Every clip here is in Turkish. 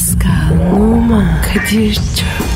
Pascal, Oman, Kadir çok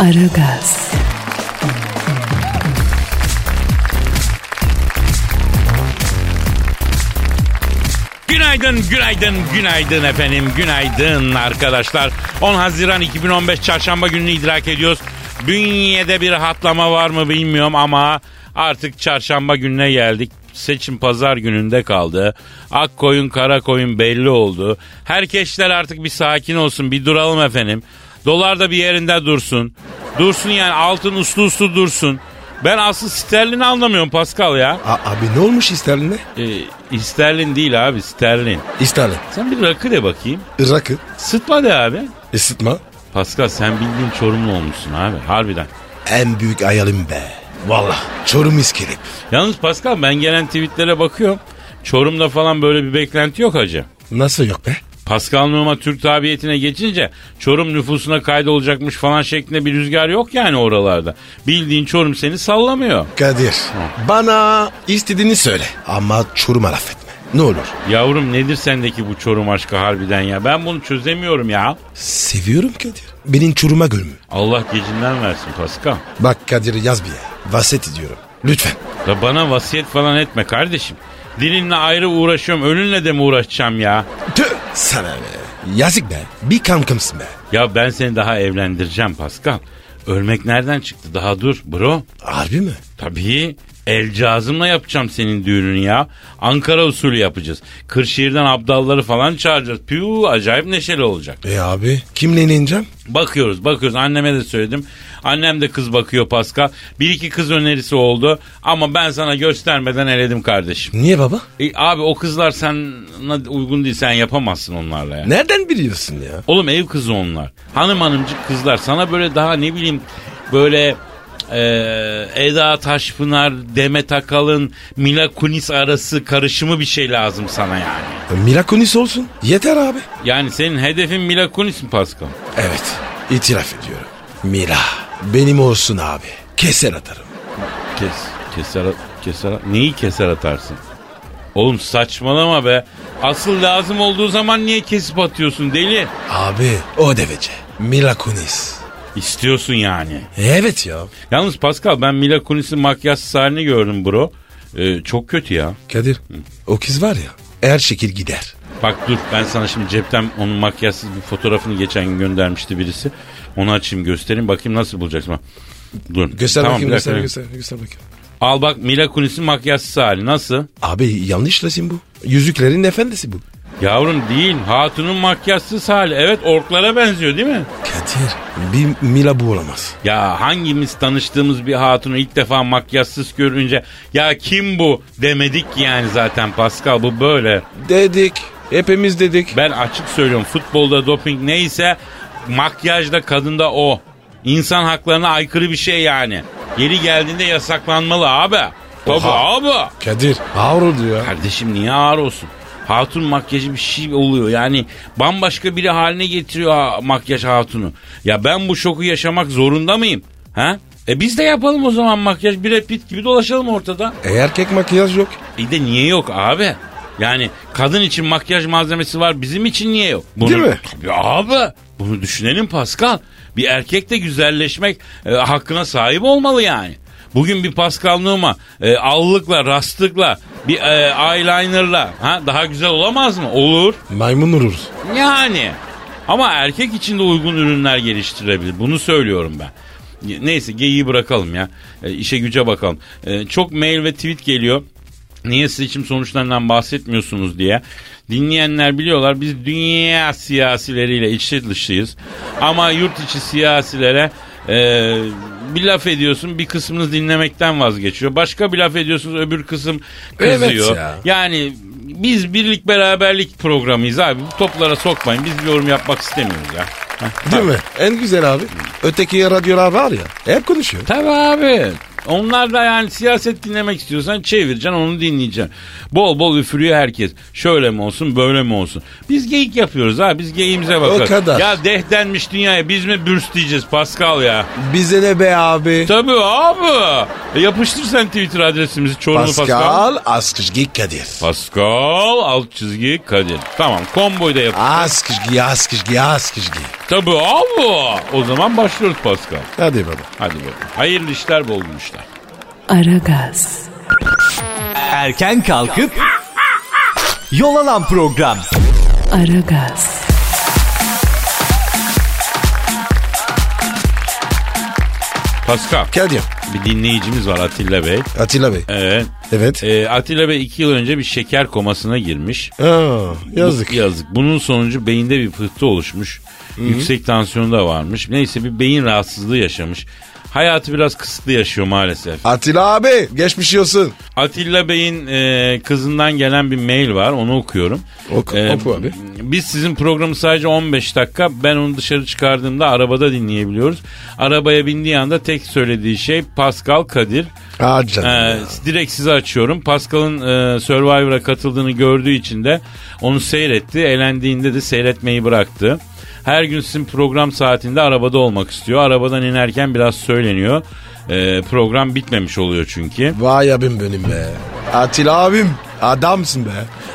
Aragaz, Günaydın, günaydın, günaydın efendim, günaydın arkadaşlar. 10 Haziran 2015 Çarşamba gününü idrak ediyoruz. Bünyede bir rahatlama var mı bilmiyorum ama artık Çarşamba gününe geldik. Seçim pazar gününde kaldı. Ak koyun kara koyun belli oldu. Herkesler artık bir sakin olsun bir duralım efendim. Dolar da bir yerinde dursun. Dursun yani altın uslu uslu dursun. Ben asıl sterlini anlamıyorum Pascal ya. A- abi ne olmuş isterline? Ee, sterlin değil abi sterlin. İsterle. Sen bir rakı de bakayım. Rakı. Sıtma de abi. Isıtma. Pascal sen bildiğin Çorumlu olmuşsun abi harbiden. En büyük hayalim be. Valla. Çorum iskelip. Yalnız Pascal ben gelen tweetlere bakıyorum. Çorum'da falan böyle bir beklenti yok hacı. Nasıl yok be? Pascal Numa Türk tabiyetine geçince Çorum nüfusuna kaydolacakmış falan şeklinde bir rüzgar yok yani oralarda. Bildiğin Çorum seni sallamıyor. Kadir. Bana istediğini söyle. Ama Çorum'a laf etme. Ne olur. Yavrum nedir sendeki bu Çorum aşkı harbiden ya? Ben bunu çözemiyorum ya. Seviyorum Kadir. Benim Çorum'a gülmü. Allah gecinden versin Pascal. Bak Kadir yaz bir ya. Vaset ediyorum. Lütfen. Da bana vasiyet falan etme kardeşim. Dilinle ayrı uğraşıyorum ölünle de mi uğraşacağım ya? Tüh sana be. Yazık be. Bir kankımsın be. Ya ben seni daha evlendireceğim Pascal. Ölmek nereden çıktı daha dur bro. Harbi mi? Tabii el cazımla yapacağım senin düğününü ya. Ankara usulü yapacağız. Kırşehir'den abdalları falan çağıracağız. Piu acayip neşeli olacak. E abi kimle ineceğim? Bakıyoruz bakıyoruz anneme de söyledim. Annem de kız bakıyor Pascal. Bir iki kız önerisi oldu ama ben sana göstermeden eledim kardeşim. Niye baba? E, abi o kızlar sana uygun değil sen yapamazsın onlarla ya. Nereden biliyorsun ya? Oğlum ev kızı onlar. Hanım hanımcık kızlar sana böyle daha ne bileyim böyle e, Eda Taşpınar, Demet Akalın, Mila Kunis arası karışımı bir şey lazım sana yani. Mila Kunis olsun. Yeter abi. Yani senin hedefin Mila Kunis mi Pascal? Evet. itiraf ediyorum. Mila. Benim olsun abi. Keser atarım. Kes, keser, keser, neyi keser atarsın? Oğlum saçmalama be. Asıl lazım olduğu zaman niye kesip atıyorsun deli? Abi o devece. Mila Kunis. İstiyorsun yani. Evet ya. Yalnız Pascal ben Mila Kunis'in makyajsız halini gördüm bro. Ee, çok kötü ya. Kadir o kız var ya her şekil gider. Bak dur ben sana şimdi cepten onun makyajsız bir fotoğrafını geçen gün göndermişti birisi. Onu açayım göstereyim bakayım nasıl bulacaksın. Dur. Göster Tamam, bakayım göster, göster, göster bakayım. Al bak Mila Kunis'in makyajsız hali nasıl? Abi yanlış resim bu. Yüzüklerin efendisi bu. Yavrum değil hatunun makyajsız hali. Evet orklara benziyor değil mi? Kadir bir Mila bu olamaz. Ya hangimiz tanıştığımız bir hatunu ilk defa makyajsız görünce ya kim bu demedik ki yani zaten Pascal bu böyle. Dedik. Hepimiz dedik. Ben açık söylüyorum futbolda doping neyse makyajda kadında o. İnsan haklarına aykırı bir şey yani. Yeri geldiğinde yasaklanmalı abi. Tabii Oha. abi. Kadir ağır oldu ya. Kardeşim niye ağır olsun? Hatun makyajı bir şey oluyor. Yani bambaşka biri haline getiriyor ha- makyaj hatunu. Ya ben bu şoku yaşamak zorunda mıyım? Ha? E biz de yapalım o zaman makyaj. Brad Pitt gibi dolaşalım ortada. E, erkek makyaj yok. İyi de niye yok abi? Yani kadın için makyaj malzemesi var bizim için niye yok? Bunu, Değil mi? Tabii abi. Bunu düşünelim Pascal. Bir erkek de güzelleşmek e, hakkına sahip olmalı yani. Bugün bir Pascal Numa e, allıkla, rastlıkla, bir e, eyelinerla ha, daha güzel olamaz mı? Olur. Maymun oluruz. Yani. Ama erkek için de uygun ürünler geliştirebilir. Bunu söylüyorum ben. Neyse geyiği bırakalım ya. E, işe güce bakalım. E, çok mail ve tweet geliyor. Niye seçim sonuçlarından bahsetmiyorsunuz diye. Dinleyenler biliyorlar biz dünya siyasileriyle içli dışıyız. Ama yurt içi siyasilere e, bir laf ediyorsun bir kısmınız dinlemekten vazgeçiyor. Başka bir laf ediyorsunuz öbür kısım kızıyor. Evet ya. Yani biz birlik beraberlik programıyız abi. Bu toplara sokmayın. Biz bir yorum yapmak istemiyoruz ya. Heh, Değil mi? En güzel abi. Öteki radyolar var ya. Hep konuşuyor. Tabii abi. Onlar da yani siyaset dinlemek istiyorsan çevireceksin onu dinleyeceksin. Bol bol üfürüyor herkes. Şöyle mi olsun böyle mi olsun. Biz geyik yapıyoruz ha biz geyiğimize bakarız. kadar. Ya dehdenmiş dünyaya biz mi bürs diyeceğiz Pascal ya. Bize ne be abi? Tabii abi. E yapıştır sen Twitter adresimizi Çorumlu Pascal. Pascal Askışgi Kadir. Pascal alt çizgi Kadir. Tamam komboyu da yap. Askışgi Askışgi Askışgi. Tabii abi. O zaman başlıyoruz Pascal. Hadi baba. Hadi bakalım. Hayırlı işler bol işler. Aragaz, Erken kalkıp yol alan program. Aragaz, Pascal. Kadir. Bir dinleyicimiz var Atilla Bey. Atilla Bey. Evet. Evet. Ee, Atilla Bey iki yıl önce bir şeker komasına girmiş. Aa, yazık. Bu- yazık. Bunun sonucu beyinde bir pıhtı oluşmuş. Yüksek tansiyonu da varmış. Neyse bir beyin rahatsızlığı yaşamış. Hayatı biraz kısıtlı yaşıyor maalesef. Atilla abi geçmiş olsun. Atilla Bey'in e, kızından gelen bir mail var. Onu okuyorum. Oku- E, oku abi. Biz sizin programı sadece 15 dakika ben onu dışarı çıkardığımda arabada dinleyebiliyoruz. Arabaya bindiği anda tek söylediği şey Pascal Kadir. Aa canım Ee, direkt size açıyorum. Pascal'ın e, Survivor'a katıldığını gördüğü için de onu seyretti. Elendiğinde de seyretmeyi bıraktı. Her gün sizin program saatinde arabada olmak istiyor. Arabadan inerken biraz söyleniyor. Ee, program bitmemiş oluyor çünkü. Vay abim benim be. Atilla abim adamsın be.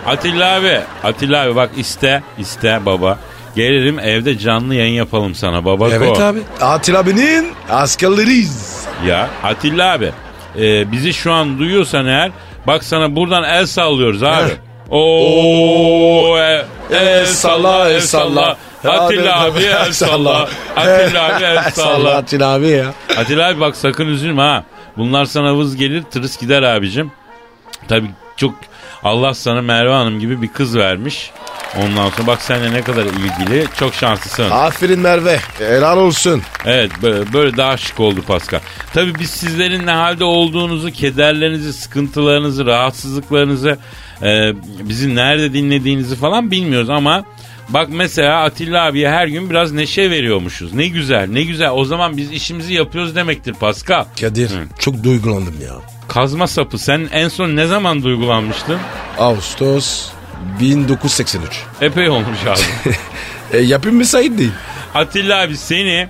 Atilla abi, Atilla abi bak iste, iste baba. Gelirim evde canlı yayın yapalım sana baba. Evet abi. Atilla abinin askerleriyiz. Ya Atilla abi e, bizi şu an duyuyorsan eğer bak sana buradan el sallıyoruz abi. Heh. Oo, e, el salla el salla. Atilla abi el salla. Atilla abi el salla. Atilla abi ya. Atilla abi bak sakın üzülme ha. Bunlar sana vız gelir tırıs gider abicim. Tabii çok Allah sana Merve Hanım gibi bir kız vermiş. Ondan sonra bak seninle ne kadar ilgili. Çok şanslısın. Aferin Merve. Helal olsun. Evet böyle, böyle daha şık oldu Pascal. Tabii biz sizlerin ne halde olduğunuzu, kederlerinizi, sıkıntılarınızı, rahatsızlıklarınızı, e, bizi nerede dinlediğinizi falan bilmiyoruz ama bak mesela Atilla abiye her gün biraz neşe veriyormuşuz. Ne güzel, ne güzel. O zaman biz işimizi yapıyoruz demektir Pascal. Kadir çok duygulandım ya. Kazma sapı sen en son ne zaman duygulanmıştın? Ağustos 1983. Epey olmuş abi. E, yapayım mı Said değil? Atilla abi seni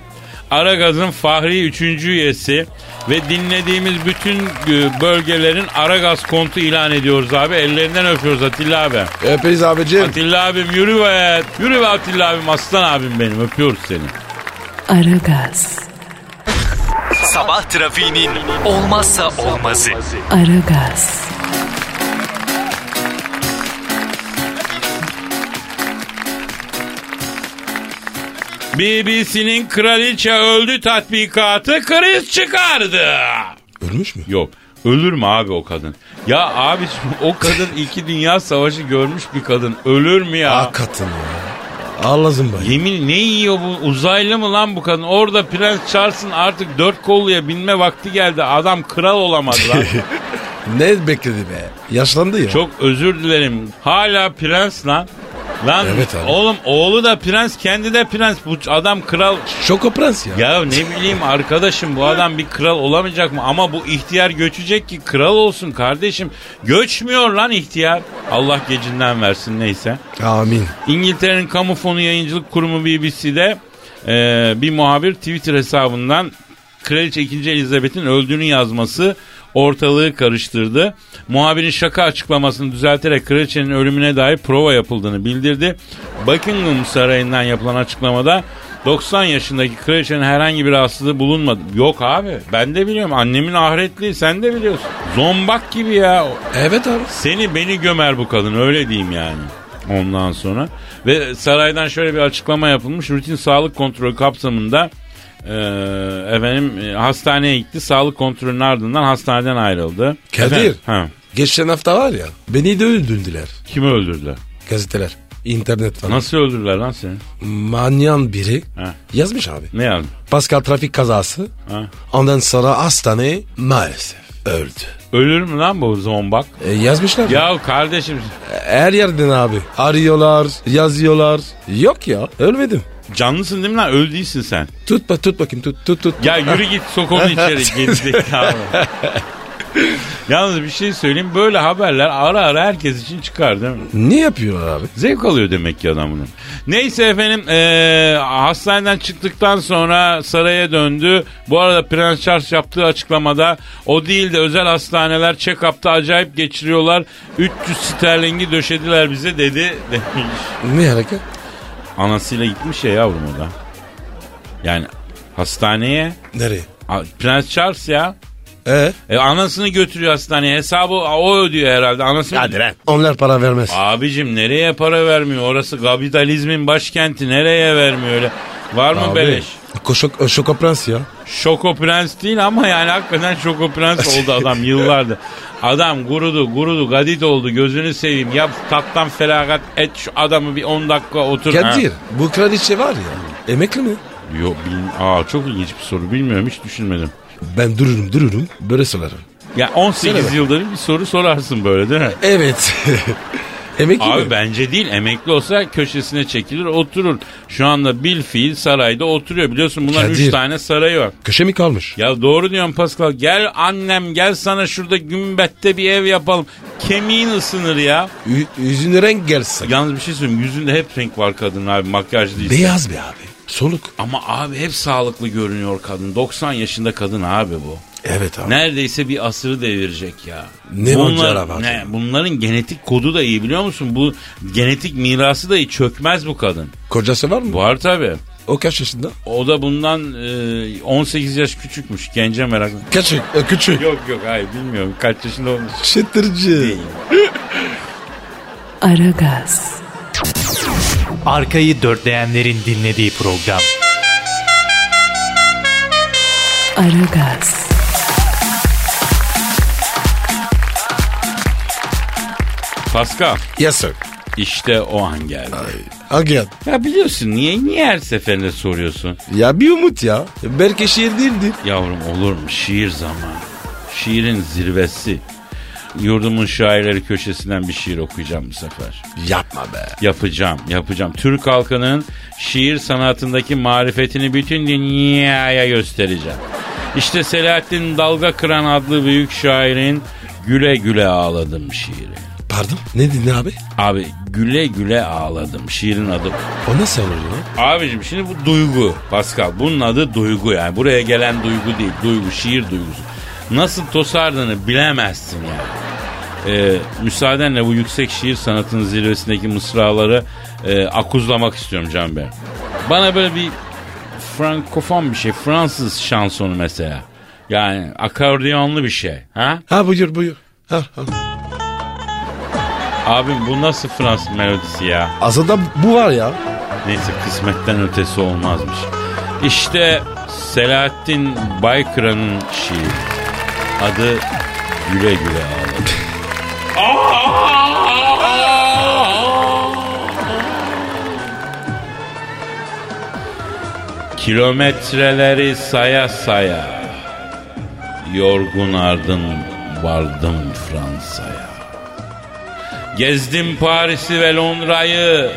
Aragaz'ın Fahri 3. üyesi ve dinlediğimiz bütün e, bölgelerin Aragaz kontu ilan ediyoruz abi. Ellerinden öpüyoruz Atilla abi. Öperiz abicim. Atilla abim yürü be. Yürü be Atilla abim aslan abim benim öpüyoruz seni. Aragaz, Sabah trafiğinin olmazsa olmazı. Aragaz, BBC'nin kraliçe öldü tatbikatı kriz çıkardı. Ölmüş mü? Yok ölür mü abi o kadın? Ya abi o kadın iki dünya savaşı görmüş bir kadın. Ölür mü ya? Hakikaten ya. Allah zımbayı. Yemin ne yiyor bu uzaylı mı lan bu kadın? Orada Prens Charles'ın artık dört kolluya binme vakti geldi. Adam kral olamadı lan. Ne bekledi be? Yaşlandı ya. Çok özür dilerim. Hala prens lan. Lan Evet abi. oğlum oğlu da prens kendi de prens. Bu adam kral. Şoko prens ya. Ya ne bileyim arkadaşım bu adam bir kral olamayacak mı? Ama bu ihtiyar göçecek ki kral olsun kardeşim. Göçmüyor lan ihtiyar. Allah gecinden versin neyse. Amin. İngiltere'nin kamu fonu yayıncılık kurumu BBC'de e, bir muhabir Twitter hesabından Kraliçe 2. Elizabeth'in öldüğünü yazması ortalığı karıştırdı. Muhabirin şaka açıklamasını düzelterek kraliçenin ölümüne dair prova yapıldığını bildirdi. Buckingham Sarayı'ndan yapılan açıklamada 90 yaşındaki kraliçenin herhangi bir rahatsızlığı bulunmadı. Yok abi ben de biliyorum annemin ahiretliği sen de biliyorsun. Zombak gibi ya. Evet abi. Seni beni gömer bu kadın öyle diyeyim yani. Ondan sonra ve saraydan şöyle bir açıklama yapılmış. Rutin sağlık kontrolü kapsamında e, efendim e, hastaneye gitti. Sağlık kontrolünün ardından hastaneden ayrıldı. Kadir. Efendim, ha, Geçen hafta var ya beni de öldürdüler. kimi öldürdüler? Gazeteler, internet falan. Nasıl öldürdüler lan seni? Manyan biri Ha. yazmış abi. Ne yazdın? Pascal trafik kazası. Ha. Ondan sonra hastane maalesef öldü. Ölür mü lan bu zombak? E, yazmışlar. Ya. Ya kardeşim Her yerden abi. Arıyorlar, yazıyorlar. Yok ya ölmedim. Canlısın değil mi lan? Öl değilsin sen. Tut bak tut bakayım tut tut tut. Ya yürü git sok onu içeri gerizekalı. Yalnız bir şey söyleyeyim böyle haberler ara ara herkes için çıkar değil mi? Ne yapıyorlar abi? Zevk alıyor demek ki adam bunun. Neyse efendim eee, hastaneden çıktıktan sonra saraya döndü. Bu arada Prens Charles yaptığı açıklamada o değil de özel hastaneler check-up'ta acayip geçiriyorlar. 300 sterlingi döşediler bize dedi demiş. Ne hareket? Anasıyla gitmiş ya yavrum o da. Yani hastaneye Nereye? A- Prens Charles ya. E? E, anasını götürüyor hastaneye. Hesabı o ödüyor herhalde. Anası mı- Onlar para vermez. Abicim nereye para vermiyor? Orası kapitalizmin başkenti. Nereye vermiyor öyle? Var mı Abi, beleş? Şoko, şoko prens ya. Şoko prens değil ama yani hakikaten şoko prens oldu adam yıllardır. Adam gurudu gurudu gadit oldu gözünü seveyim. Yap tattan feragat et şu adamı bir 10 dakika otur. Kadir bu kraliçe var ya. Emekli mi? Yok bil- Aa, çok ilginç bir soru bilmiyorum hiç düşünmedim. Ben dururum dururum böyle sorarım. Ya 18 Söyle yıldır bir soru sorarsın böyle değil mi? Evet. Emekli Abi mi? bence değil emekli olsa köşesine çekilir oturur. Şu anda bil fiil sarayda oturuyor biliyorsun bunların Kadir. 3 tane sarayı var. Köşe mi kalmış? Ya doğru diyorsun Pascal. Gel annem gel sana şurada gümbette bir ev yapalım. Kemiğin ısınır ya. Ü- yüzüne renk gelsin. Yalnız bir şey söyleyeyim. Yüzünde hep renk var kadın abi. Makyaj değil. Beyaz be abi. Soluk. Ama abi hep sağlıklı görünüyor kadın. 90 yaşında kadın abi bu. Evet abi. Neredeyse bir asırı devirecek ya. Ne var ne, bunların genetik kodu da iyi biliyor musun? Bu genetik mirası da iyi. Çökmez bu kadın. Kocası var mı? Var tabi. O kaç yaşında? O da bundan e, 18 yaş küçükmüş. Gence meraklı. Küçük. e, küçük. Yok yok hayır bilmiyorum. Kaç yaşında olmuş. Çıtırcı. Aragaz, Arkayı dörtleyenlerin dinlediği program. Aragaz, Pascal Yes sir. işte o an geldi. Hangi ad? Ya biliyorsun niye niye her seferinde soruyorsun? Ya bir umut ya. Belki şiir değildir. Yavrum olur mu şiir zamanı. Şiirin zirvesi. Yurdumun şairleri köşesinden bir şiir okuyacağım bu sefer. Yapma be. Yapacağım, yapacağım. Türk halkının şiir sanatındaki marifetini bütün dünyaya göstereceğim. İşte Selahattin Dalga Kıran adlı büyük şairin Güle Güle Ağladım şiiri. Pardon? Ne dedin abi? Abi güle güle ağladım şiirin adı. O nasıl olur ya? Abicim şimdi bu duygu Pascal. Bunun adı duygu yani. Buraya gelen duygu değil. Duygu, şiir duygusu. Nasıl tosardığını bilemezsin yani. Ee, müsaadenle bu yüksek şiir sanatının zirvesindeki mısraları e, akuzlamak istiyorum Can Bey. Bana böyle bir frankofon bir şey. Fransız şansonu mesela. Yani akordiyonlu bir şey. Ha? Ha buyur buyur. Ha, ha. Abim bu nasıl Fransız melodisi ya? Aslında bu var ya. Neyse kısmetten ötesi olmazmış. İşte Selahattin Baykıran'ın şiiri. Adı Güle Güle Ağladı. Kilometreleri saya saya Yorgun ardın vardım Fransa'ya Gezdim Paris'i ve Londra'yı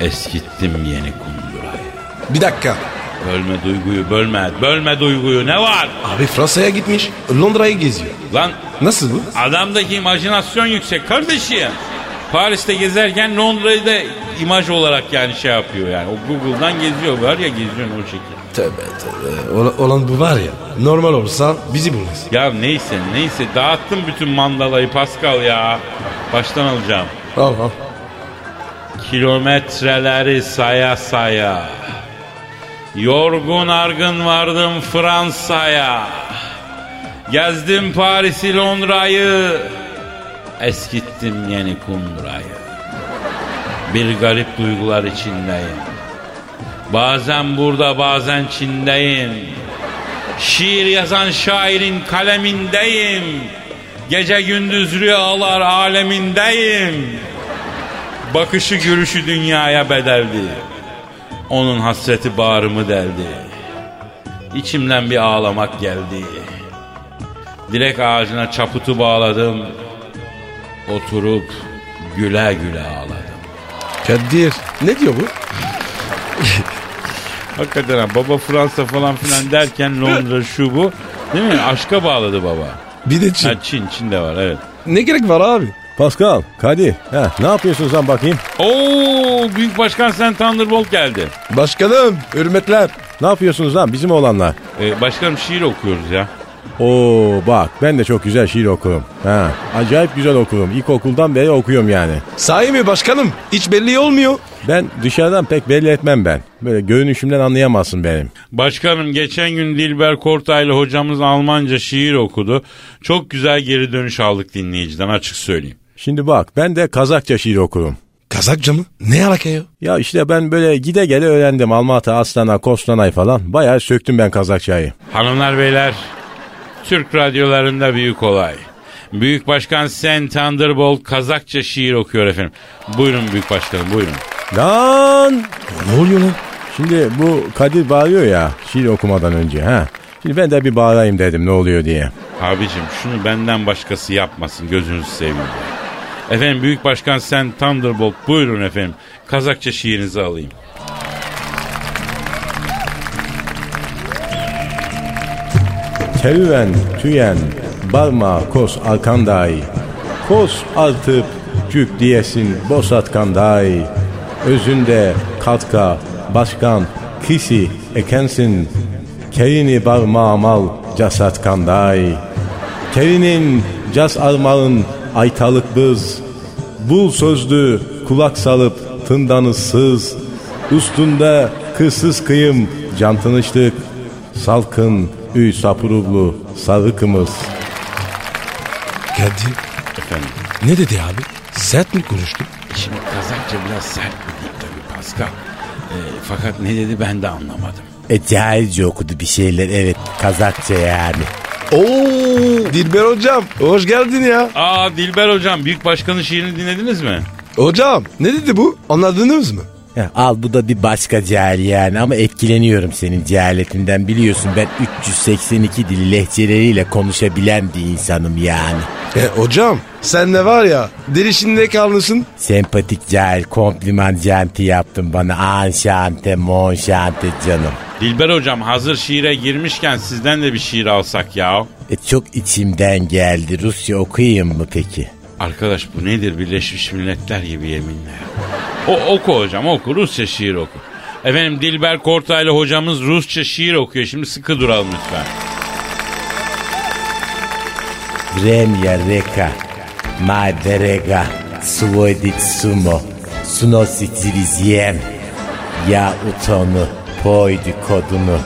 Eskittim yeni kundurayı Bir dakika. Bölme duyguyu bölme Bölme duyguyu ne var Abi Fransa'ya gitmiş. Londra'yı geziyor. Lan Nasıl bu? adamdaki imajinasyon yüksek kardeşim Paris'te gezerken Londra'yı da imaj olarak yani şey yapıyor yani. O Google'dan geziyor var ya geziyorsun o şekilde. Tövbe tövbe. Ola- olan bu var ya. Normal olsa bizi bulmaz. Ya neyse neyse dağıttım bütün mandalayı Pascal ya. Baştan alacağım. Al al. Kilometreleri saya saya. Yorgun argın vardım Fransa'ya. Gezdim Paris'i Londra'yı. Eskittim yeni kundurayı. Bir garip duygular içindeyim. Bazen burada bazen Çin'deyim. Şiir yazan şairin kalemindeyim. Gece gündüz rüyalar alemindeyim. Bakışı gülüşü dünyaya bedeldi. Onun hasreti bağrımı deldi. İçimden bir ağlamak geldi. Dilek ağacına çaputu bağladım. Oturup güle güle ağladım. Kadir ne diyor bu? Hakikaten ha, baba Fransa falan filan derken Londra şu bu. Değil mi? Aşka bağladı baba. Bir de Çin. Ha, Çin, Çin de var evet. Ne gerek var abi? Pascal, Kadir. Ha, ne yapıyorsunuz lan bakayım? Oo Büyük Başkan Sen Thunderbolt geldi. Başkanım hürmetler. Ne yapıyorsunuz lan bizim oğlanlar? Ee, başkanım şiir okuyoruz ya. Oo bak ben de çok güzel şiir okurum. Ha, acayip güzel okurum. İlkokuldan beri okuyorum yani. Sahi mi başkanım? Hiç belli olmuyor. Ben dışarıdan pek belli etmem ben. Böyle görünüşümden anlayamazsın benim. Başkanım geçen gün Dilber Kortaylı hocamız Almanca şiir okudu. Çok güzel geri dönüş aldık dinleyiciden açık söyleyeyim. Şimdi bak ben de Kazakça şiir okurum. Kazakça mı? Ne alaka ya? Ya işte ben böyle gide gele öğrendim. Almatı, Astana, Kostanay falan. Bayağı söktüm ben Kazakçayı. Hanımlar beyler Türk radyolarında büyük olay. Büyük Başkan Sen Thunderbolt Kazakça şiir okuyor efendim. Buyurun Büyük Başkanım buyurun. Lan! Ne oluyor lan? Şimdi bu Kadir bağırıyor ya şiir okumadan önce. ha. Şimdi ben de bir bağırayım dedim ne oluyor diye. Abicim şunu benden başkası yapmasın gözünüzü seveyim. Efendim Büyük Başkan Sen Thunderbolt buyurun efendim. Kazakça şiirinizi alayım. Kerüven, tüyen, barma, kos arkanday. Kos artıp cük diyesin bosat kanday. Özünde katka, başkan, kisi ekensin. Kerini barma mal, casat kanday. Kerinin cas armağın aytalık bız. Bul sözlü kulak salıp tındanı sız. Üstünde kırsız kıyım cantınıştık. Salkın üy sapurublu sarıkımız. Kadir Efendim. ne dedi abi? Sert mi konuştu? Şimdi Kazakça biraz sert bir dil tabii Pascal. Ee, fakat ne dedi ben de anlamadım. E cahilce okudu bir şeyler evet Kazakça yani. Oo Dilber hocam hoş geldin ya. Aa Dilber hocam Büyük Başkan'ın şiirini dinlediniz mi? Hocam ne dedi bu? Anladınız mı? Al bu da bir başka cahil yani ama etkileniyorum senin cehaletinden biliyorsun ben 382 dil lehçeleriyle konuşabilen bir insanım yani. E, hocam sen ne var ya derişinde kalmışsın. Sempatik cahil kompliman canti yaptın bana anşante monşante canım. Dilber hocam hazır şiire girmişken sizden de bir şiir alsak ya. E çok içimden geldi Rusça okuyayım mı peki? Arkadaş bu nedir Birleşmiş Milletler gibi yeminle. O, oku hocam oku Rusça şiir oku. Efendim Dilber Kortaylı hocamız Rusça şiir okuyor. Şimdi sıkı duralım lütfen. Vremya reka, my berega, svojdic sumo, sunositi rizjem, ja utonu, pojdi kodunu,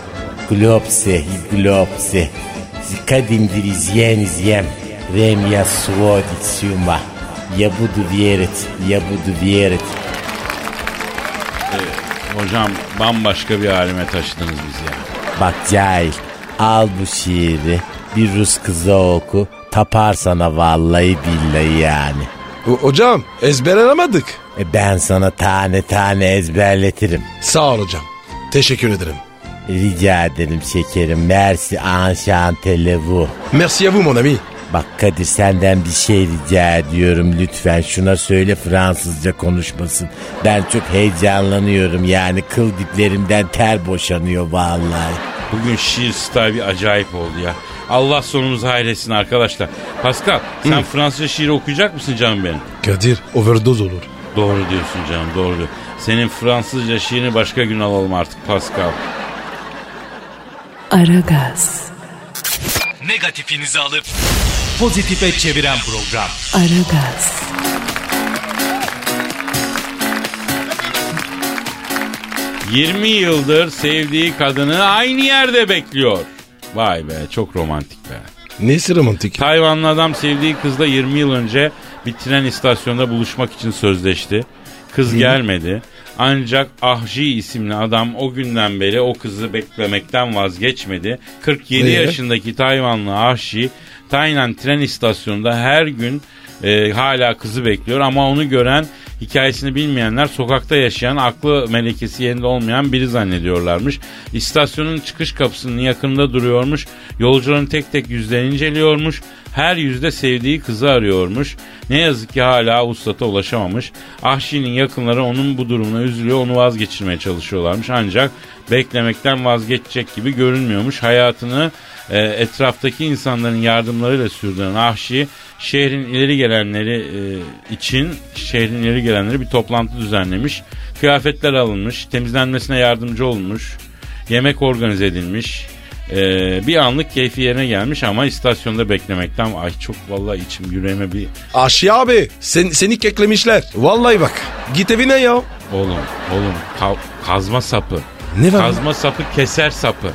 glopse i glopse, kadim dirizjen izjem, vremya svodic suma, ja budu vjeret, ja budu vjeret, Hocam bambaşka bir aleme taşıdınız bizi ya. Bak cahil al bu şiiri bir Rus kıza oku tapar sana vallahi billahi yani. O- hocam ezberlenemedik. E ben sana tane tane ezberletirim. Sağ ol hocam. Teşekkür ederim. Rica ederim şekerim. Merci enchanté vous. Merci à vous mon ami. Bak Kadir senden bir şey rica ediyorum lütfen şuna söyle Fransızca konuşmasın. Ben çok heyecanlanıyorum yani kıl diplerimden ter boşanıyor vallahi. Bugün şiir style bir acayip oldu ya. Allah sonumuzu hayretsin arkadaşlar. Pascal sen Fransızca şiir okuyacak mısın canım benim? Kadir overdose olur. Doğru diyorsun canım doğru diyor. Senin Fransızca şiirini başka gün alalım artık Pascal. Aragaz, Negatifinizi alıp pozitife çeviren program. Aragaz, 20 yıldır sevdiği kadını aynı yerde bekliyor. Vay be çok romantik be. Nesi romantik? Tayvanlı adam sevdiği kızla 20 yıl önce bir tren istasyonunda buluşmak için sözleşti. Kız gelmedi. Ancak Ahji isimli adam o günden beri o kızı beklemekten vazgeçmedi. 47 Ee? yaşındaki Tayvanlı Ahji Tayland tren istasyonunda her gün e, hala kızı bekliyor ama onu gören hikayesini bilmeyenler sokakta yaşayan aklı melekesi yerinde olmayan biri zannediyorlarmış. İstasyonun çıkış kapısının yakınında duruyormuş. Yolcuların tek tek yüzlerini inceliyormuş. Her yüzde sevdiği kızı arıyormuş. Ne yazık ki hala uslata ulaşamamış. Ahşi'nin yakınları onun bu durumuna üzülüyor onu vazgeçirmeye çalışıyorlarmış. Ancak beklemekten vazgeçecek gibi görünmüyormuş. Hayatını e, etraftaki insanların yardımlarıyla sürdüren Ahşi şehrin ileri gelenleri e, için şehrin ileri gelenleri bir toplantı düzenlemiş. Kıyafetler alınmış, temizlenmesine yardımcı olmuş, yemek organize edilmiş. E, bir anlık keyfi yerine gelmiş ama istasyonda beklemekten ay çok vallahi içim yüreğime bir Aşi abi sen, seni keklemişler. Vallahi bak git evine ya. oğlum oğlum ka- kazma sapı. Ne var? Kazma sapı keser sapı.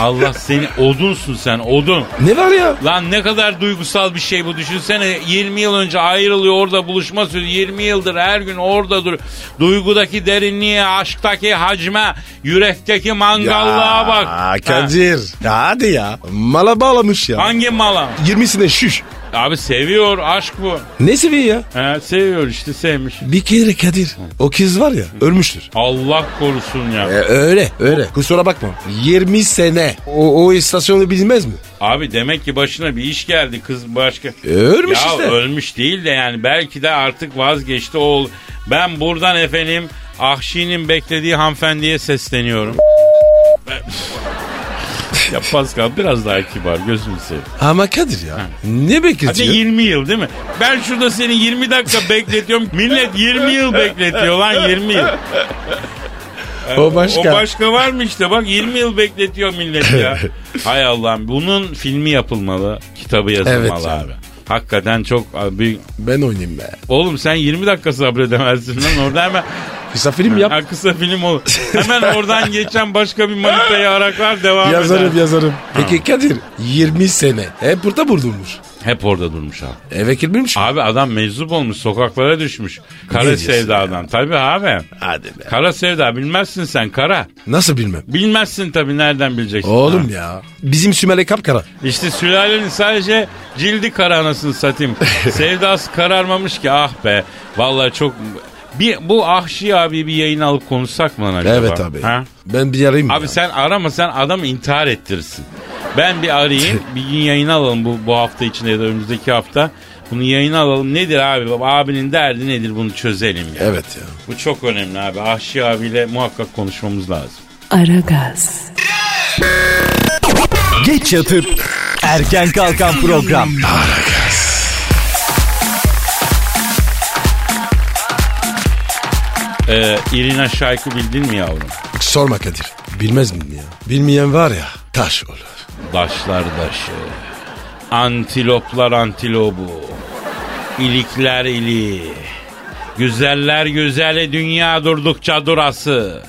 Allah seni odunsun sen odun. Ne var ya? Lan ne kadar duygusal bir şey bu düşünsene 20 yıl önce ayrılıyor orada buluşma sözü 20 yıldır her gün orada dur. Duygudaki derinliğe, aşktaki hacme, yürekteki mangallığa bak. Aa, Kadir. Ya hadi ya. Mala bağlamış ya. Ha, Hangi mala? 20'sine şuş. Abi seviyor aşk bu. Ne seviyor ya? He, seviyor işte sevmiş. Bir kere Kadir. O kız var ya ölmüştür. Allah korusun ya. E, öyle öyle. Kusura bakma. 20 sene. O, o istasyonu bilmez mi? Abi demek ki başına bir iş geldi kız başka. E, ölmüş ya işte. ölmüş değil de yani belki de artık vazgeçti o. Ben buradan efendim Ahşi'nin beklediği hanımefendiye sesleniyorum. ya Pascal biraz daha kibar gözünü seveyim. Ama Kadir ya. Ne Hadi bekletiyor? 20 yıl değil mi? Ben şurada seni 20 dakika bekletiyorum. Millet 20 yıl bekletiyor lan 20 yıl. O başka. O başka var mı işte bak 20 yıl bekletiyor millet ya. Hay Allah'ım bunun filmi yapılmalı, kitabı yazılmalı Evet ya. abi. Hakikaten çok abi. Ben oynayayım be. Oğlum sen 20 dakika sabredemezsin lan orada hemen Kısa film yap. Ha, kısa film olur. Hemen oradan geçen başka bir manitayı araklar devam yazarım eder. yazarım. Peki Kadir 20 sene. Hep burada buradurmuş. Hep orada durmuş abi. Eve girmemiş mi? Abi adam meczup olmuş sokaklara düşmüş. Kara diyorsun sevdadan. Tabii abi. Hadi be. Kara sevda bilmezsin sen kara. Nasıl bilmem. Bilmezsin tabii nereden bileceksin. Oğlum Ha. ya. Bizim Sümele kapkara. İşte sülalenin sadece cildi kara anasını satayım. Sevdası kararmamış ki ah be. Vallahi çok... Bir, bu Ahşi abi bir yayın alıp konuşsak mı lan acaba? Evet abi. Ha? Ben bir arayayım Abi ya. sen arama sen adamı intihar ettirirsin. Ben bir arayayım bir gün yayına alalım bu, bu hafta içinde ya da önümüzdeki hafta. Bunu yayına alalım. Nedir abi? Abinin derdi nedir bunu çözelim ya. Evet ya. Bu çok önemli abi. Ahşi abiyle muhakkak konuşmamız lazım. Aragaz, Geç yatıp erken kalkan program. Ee, Irina Şayk'ı bildin mi yavrum? Sorma Kadir. Bilmez miyim ya? Bilmeyen var ya taş olur. Daşlar daşı. Antiloplar antilobu. İlikler ili. Güzeller güzeli dünya durdukça durası.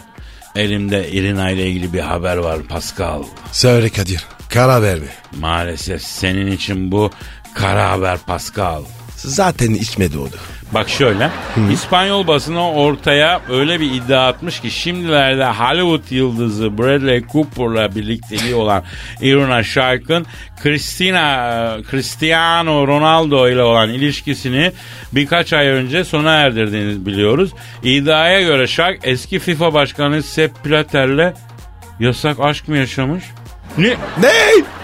Elimde Irina ile ilgili bir haber var Pascal. Söyle Kadir. Kara verme. Maalesef senin için bu kara haber Pascal. Zaten içme doğdu. Bak şöyle. İspanyol basını ortaya öyle bir iddia atmış ki şimdilerde Hollywood yıldızı Bradley Cooper'la birlikteliği olan Irina Shayk'ın Christina Cristiano Ronaldo ile olan ilişkisini birkaç ay önce sona erdirdiğini biliyoruz. İddiaya göre Shayk eski FIFA başkanı Sepp Blatter'le yasak aşk mı yaşamış? Ne? Ne?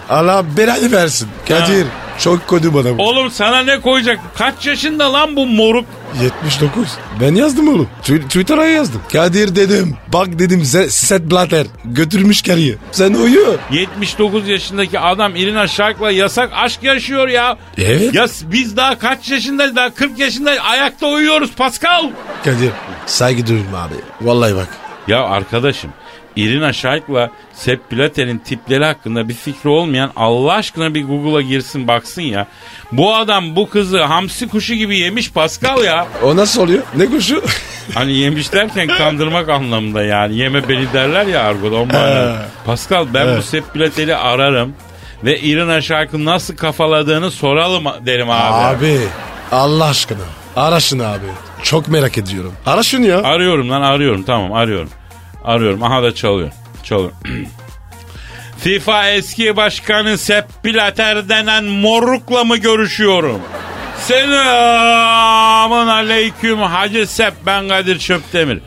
Allah belanı versin. Kadir çok kodu bana bu. Oğlum sana ne koyacak? Kaç yaşında lan bu moruk? 79. Ben yazdım oğlum. Tw- Twitter'a yazdım. Kadir dedim. Bak dedim Se- Set Blatter götürmüş karıyı. Sen uyu. 79 yaşındaki adam Irina Shayk'la yasak aşk yaşıyor ya. Evet. Ya biz daha kaç yaşındayız daha 40 yaşındayız ayakta uyuyoruz Pascal. Kadir saygı duyuyorum abi. Vallahi bak. Ya arkadaşım Irina Shayk'la Sepp Blatter'in tipleri hakkında bir fikri olmayan Allah aşkına bir Google'a girsin baksın ya. Bu adam bu kızı hamsi kuşu gibi yemiş Pascal ya. O nasıl oluyor? Ne kuşu? Hani yemiş derken kandırmak anlamında yani. Yeme beni derler ya argoda. o manada. Pascal ben bu Sepp Blatter'i ararım. Ve Irina Shayk'ın nasıl kafaladığını soralım derim abi. abi Allah aşkına. Ara şunu abi. Çok merak ediyorum. Ara şunu ya. Arıyorum lan arıyorum tamam arıyorum. Arıyorum aha da çalıyor. Çalıyor. FIFA eski başkanı Sepp Blatter denen morukla mı görüşüyorum? Selamun aleyküm Hacı Sepp ben Kadir Çöptemir.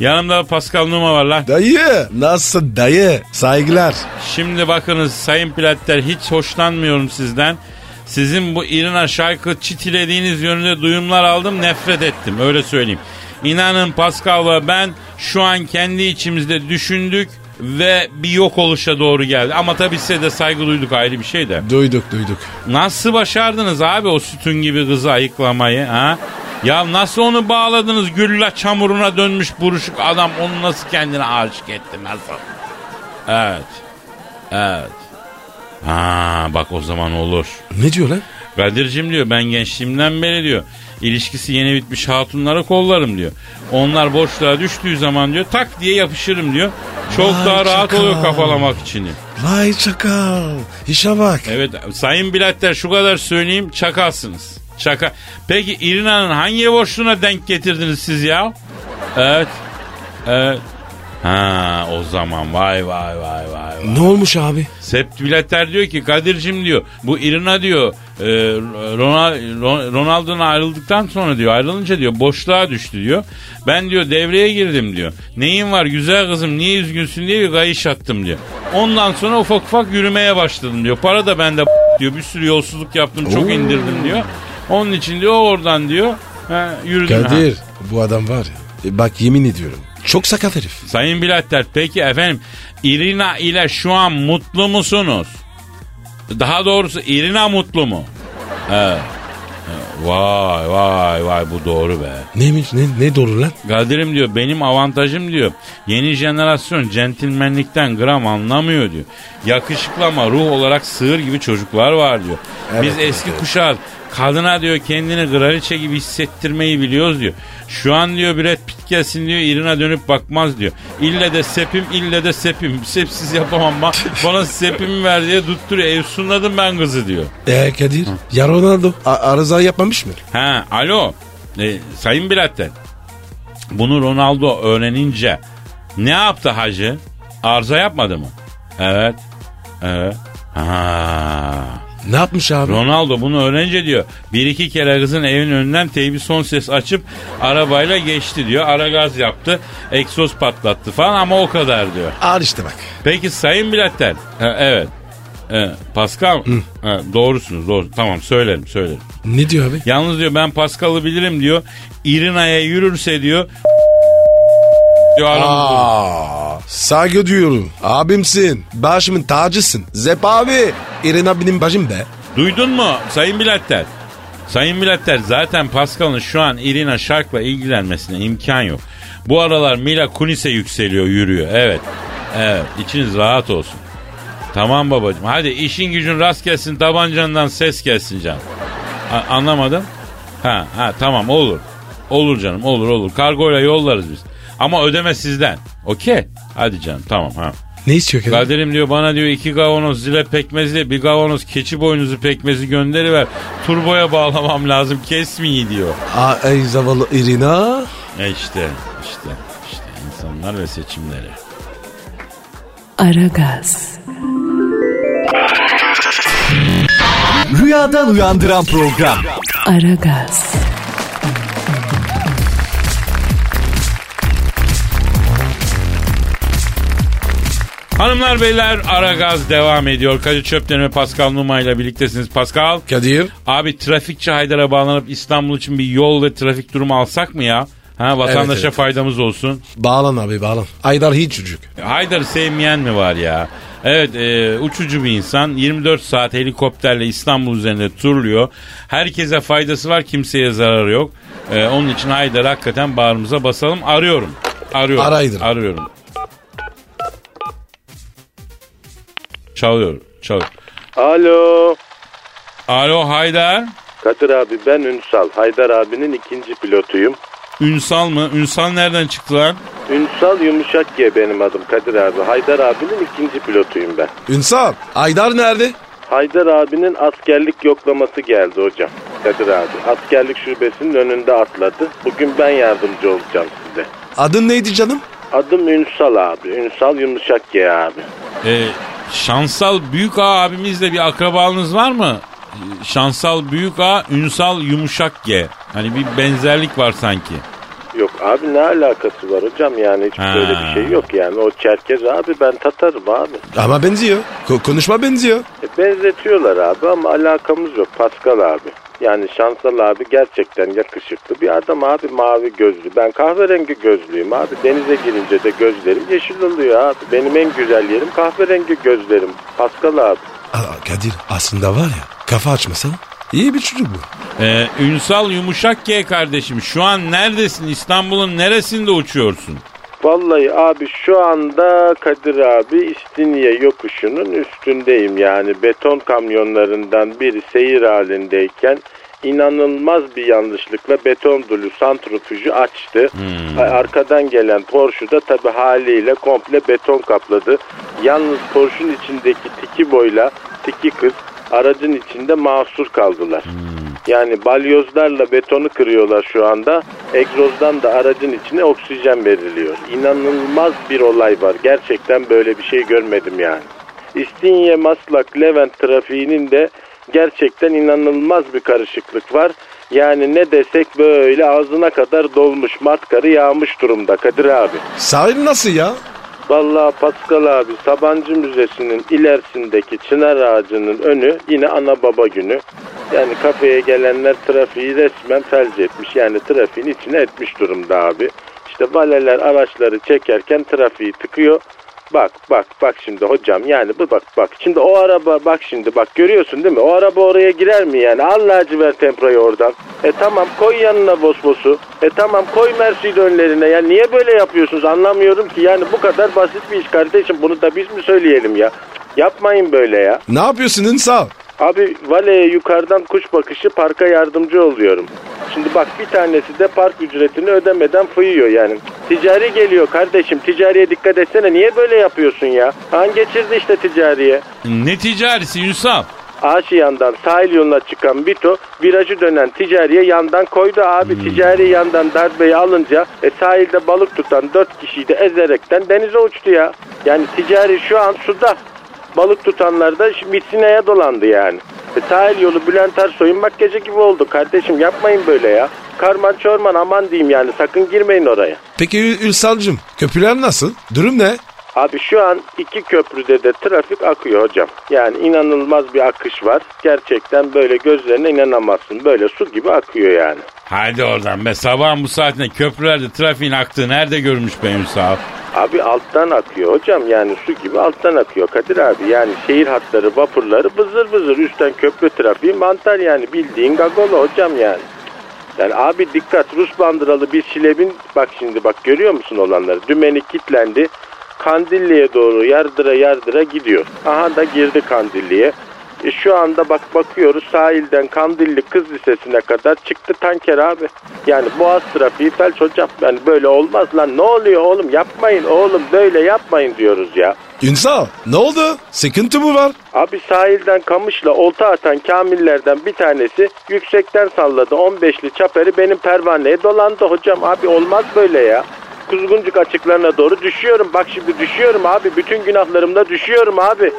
Yanımda Pascal Numa var lan. Dayı. Nasıl dayı? Saygılar. Şimdi bakınız Sayın Pilatler hiç hoşlanmıyorum sizden. Sizin bu İrina şarkı çitilediğiniz yönünde duyumlar aldım nefret ettim öyle söyleyeyim. İnanın Pascal ve ben şu an kendi içimizde düşündük ve bir yok oluşa doğru geldi. Ama tabii size de saygı duyduk ayrı bir şey de. Duyduk duyduk. Nasıl başardınız abi o sütun gibi kızı ayıklamayı ha? Ya nasıl onu bağladınız gülla çamuruna dönmüş buruşuk adam onu nasıl kendine aşık etti nasıl? Evet. Evet. Ha bak o zaman olur. Ne diyor lan? Kadir'cim diyor ben gençliğimden beri diyor ilişkisi yeni bitmiş hatunlara kollarım diyor. Onlar boşluğa düştüğü zaman diyor tak diye yapışırım diyor. Çok Vay daha rahat çakal. oluyor kafalamak için. Vay çakal. İşe bak. Evet sayın biletler şu kadar söyleyeyim çakalsınız. Çaka. Peki İrina'nın hangi boşluğuna denk getirdiniz siz ya? Evet. Evet. Ha o zaman vay vay vay vay vay. Ne olmuş abi? Sept biletler diyor ki Kadir'cim diyor bu İrina diyor e, Ronald, Ronaldo'dan ayrıldıktan sonra diyor ayrılınca diyor boşluğa düştü diyor. Ben diyor devreye girdim diyor. Neyin var güzel kızım niye üzgünsün diye bir kayış attım diyor. Ondan sonra ufak ufak yürümeye başladım diyor. Para da bende diyor bir sürü yolsuzluk yaptım çok indirdim diyor. Onun için diyor oradan diyor ha, yürüdüm. Ha. Kadir bu adam var ya. e, bak yemin ediyorum. Çok sakat herif. Sayın Bilatler peki efendim İrina ile şu an mutlu musunuz? Daha doğrusu İrina mutlu mu? Evet. Evet. Vay vay vay bu doğru be. Neymiş ne, ne doğru lan? Kadir'im diyor benim avantajım diyor. Yeni jenerasyon centilmenlikten gram anlamıyor diyor. Yakışıklı ama ruh olarak sığır gibi çocuklar var diyor. Biz Evet, eski evet. kuşağız. Kadına diyor kendini kraliçe gibi hissettirmeyi biliyoruz diyor. Şu an diyor Brad Pitt gelsin diyor Irina dönüp bakmaz diyor. İlle de sepim ille de sepim. Sepsiz yapamam ba- bana sepimi ver diye tutturuyor. Evsunladım ben kızı diyor. E Kadir ya Ronaldo a- arıza yapmamış mı? Ha alo E, sayın Bilatter. Bunu Ronaldo öğrenince ne yaptı hacı? Arıza yapmadı mı? Evet. Evet. Ha. Ne yapmış abi? Ronaldo bunu öğrenince diyor bir iki kere kızın evin önünden teybi son ses açıp arabayla geçti diyor. Ara gaz yaptı. Egzoz patlattı falan ama o kadar diyor. Al işte bak. Peki sayın biletler. Ha, evet. Evet. Pascal. Ha, doğrusunuz doğru. Tamam söylerim söylerim. Ne diyor abi? Yalnız diyor ben Pascal'ı bilirim diyor. Irina'ya yürürse diyor. Aa, saygı duyuyorum. Abimsin. Başımın tacısın. Zep abi. Irina benim bacım be. Duydun mu sayın biletler? Sayın biletler zaten Pascal'ın şu an Irina Shark'la ilgilenmesine imkan yok. Bu aralar Mila Kunis'e yükseliyor yürüyor. Evet. Evet içiniz rahat olsun. Tamam babacığım. Hadi işin gücün rast gelsin tabancandan ses gelsin canım. A- anlamadım. Ha, ha tamam olur. Olur canım olur olur. Kargoyla yollarız biz. Ama ödeme sizden. Okey. Hadi canım tamam ha. Ne istiyor Kadir? Kadir'im diyor bana diyor iki kavanoz zile pekmezli bir kavanoz keçi boynuzu pekmezi gönderiver. Turboya bağlamam lazım kesmeyi diyor. Aa, ey zavallı Irina. E işte işte işte insanlar ve seçimleri. Aragaz, Rüyadan uyandıran program. Aragaz, Hanımlar beyler ara gaz devam ediyor. Kadir Çöpten ve Pascal Numa ile birliktesiniz. Pascal. Kadir. Abi trafikçi Haydar'a bağlanıp İstanbul için bir yol ve trafik durumu alsak mı ya? Ha vatandaşa Evet, evet. faydamız olsun. Bağlan abi bağlan. Aydar hiç çocuk. Haydar'ı sevmeyen mi var ya? Evet e, uçucu bir insan 24 saat helikopterle İstanbul üzerinde turluyor. Herkese faydası var kimseye zararı yok. E, onun için Haydar'ı hakikaten bağrımıza basalım. Arıyorum. Arıyorum. Ara Haydar'ı. Arıyorum. Çalıyor. Çalıyor. Alo. Alo Haydar. Kadir abi ben Ünsal. Haydar abinin ikinci pilotuyum. Ünsal mı? Ünsal nereden çıktı lan? Ünsal Yumuşak G benim adım Kadir abi. Haydar abinin ikinci pilotuyum ben. Ünsal. Aydar nerede? Haydar abinin askerlik yoklaması geldi hocam. Kadir abi. Askerlik şubesinin önünde atladı. Bugün ben yardımcı olacağım size. Adın neydi canım? Adım Ünsal abi. Ünsal Yumuşak G abi. Ee, Şansal büyük ağa abimizle bir akrabalığınız var mı? Şansal Büyük A, Ünsal Yumuşak G. Hani bir benzerlik var sanki. Yok abi ne alakası var hocam yani hiç Ha. böyle bir şey yok yani. O Çerkez abi ben Tatarım abi. Ama benziyor. Ko- konuşma benziyor. E, benzetiyorlar abi ama alakamız yok Pascal abi. Yani Şansal abi gerçekten yakışıklı bir adam abi mavi gözlü. Ben kahverengi gözlüyüm abi. Denize girince de gözlerim yeşil oluyor abi. Benim en güzel yerim kahverengi gözlerim. Pascal abi. Aa, Kadir aslında var ya kafa açmasan iyi bir çocuk bu. Ee, Ünsal Yumuşak G kardeşim şu an neredesin? İstanbul'un neresinde uçuyorsun? Vallahi abi şu anda Kadir abi İstinye yokuşunun üstündeyim. Yani beton kamyonlarından biri seyir halindeyken inanılmaz bir yanlışlıkla beton dolu santrifüjü açtı. Arkadan gelen Porsche da tabi haliyle komple beton kapladı. Yalnız Porsche'un içindeki tiki boyla tiki kız aracın içinde mahsur kaldılar. Yani balyozlarla betonu kırıyorlar şu anda. Egzozdan da aracın içine oksijen veriliyor. İnanılmaz bir olay var. Gerçekten böyle bir şey görmedim yani. İstinye, Maslak, Levent trafiğinin de gerçekten inanılmaz bir karışıklık var. Yani ne desek böyle ağzına kadar dolmuş, matkarı yağmış durumda Kadir abi. Sahil nasıl ya? Vallahi Pascal abi Sabancı Müzesi'nin ilerisindeki çınar ağacının önü yine ana baba günü. Yani kafeye gelenler trafiği resmen felç etmiş. Yani trafiğin içine etmiş durumda abi. İşte valeler araçları çekerken trafiği tıkıyor. Bak bak bak şimdi hocam yani bu bak bak. Şimdi o araba bak şimdi bak görüyorsun değil mi? O araba oraya girer mi yani? Allah ver temprayı oradan. E tamam koy yanına Vosvos'u. E tamam koy Mercedes önlerine. Ya niye böyle yapıyorsunuz anlamıyorum ki. Yani bu kadar basit bir iş kardeşim. Bunu da biz mi söyleyelim ya? Yapmayın böyle ya. Ne yapıyorsun Ünsal? Abi valeye yukarıdan kuş bakışı parka yardımcı oluyorum. Şimdi bak bir tanesi de park ücretini ödemeden fıyıyor yani. Ticari geliyor kardeşim ticariye dikkat etsene niye böyle yapıyorsun ya? Han geçirdi işte ticariye. Ne ticarisi Ünsal? Aşiyan'dan sahil yoluna çıkan Bito virajı dönen ticariye yandan koydu abi. Ticari yandan darbeyi alınca e, sahilde balık tutan dört kişiyi de ezerekten denize uçtu ya. Yani ticari şu an suda. Balık tutanlar da Misina'ya dolandı yani. E, sahil yolu Bülent Ersoy'un makyajı gibi oldu. Kardeşim yapmayın böyle ya. Karman çorman aman diyeyim yani sakın girmeyin oraya. Peki Ü- Ünsal'cım köprüler nasıl? Durum ne? Abi şu an iki köprüde de trafik akıyor hocam. Yani inanılmaz bir akış var. Gerçekten böyle gözlerine inanamazsın. Böyle su gibi akıyor yani. Hadi oradan be sabahın bu saatinde köprülerde trafiğin aktığı nerede görmüş be Ünsal? Abi alttan akıyor hocam yani su gibi alttan akıyor Kadir abi. Yani şehir hatları vapurları bızır bızır üstten köprü trafiği mantar yani bildiğin gagolo hocam yani. Yani abi dikkat Rus bandıralı bir şilebin bak şimdi bak görüyor musun olanları? Dümeni kilitlendi. Kandilli'ye doğru yardıra yardıra gidiyor. Aha da girdi Kandilli'ye. E şu anda bak bakıyoruz sahilden Kandilli Kız Lisesi'ne kadar çıktı tanker abi. Yani boğaz trafiği felç hocam. Yani böyle olmaz lan ne oluyor oğlum yapmayın oğlum böyle yapmayın diyoruz ya. Ünsal ne oldu? Sıkıntı mı var? Abi sahilden kamışla olta atan kamillerden bir tanesi yüksekten salladı 15'li çaperi benim pervaneye dolandı hocam. Abi olmaz böyle ya. Kuzguncuk açıklarına doğru düşüyorum. Bak şimdi düşüyorum abi. Bütün günahlarımda düşüyorum abi.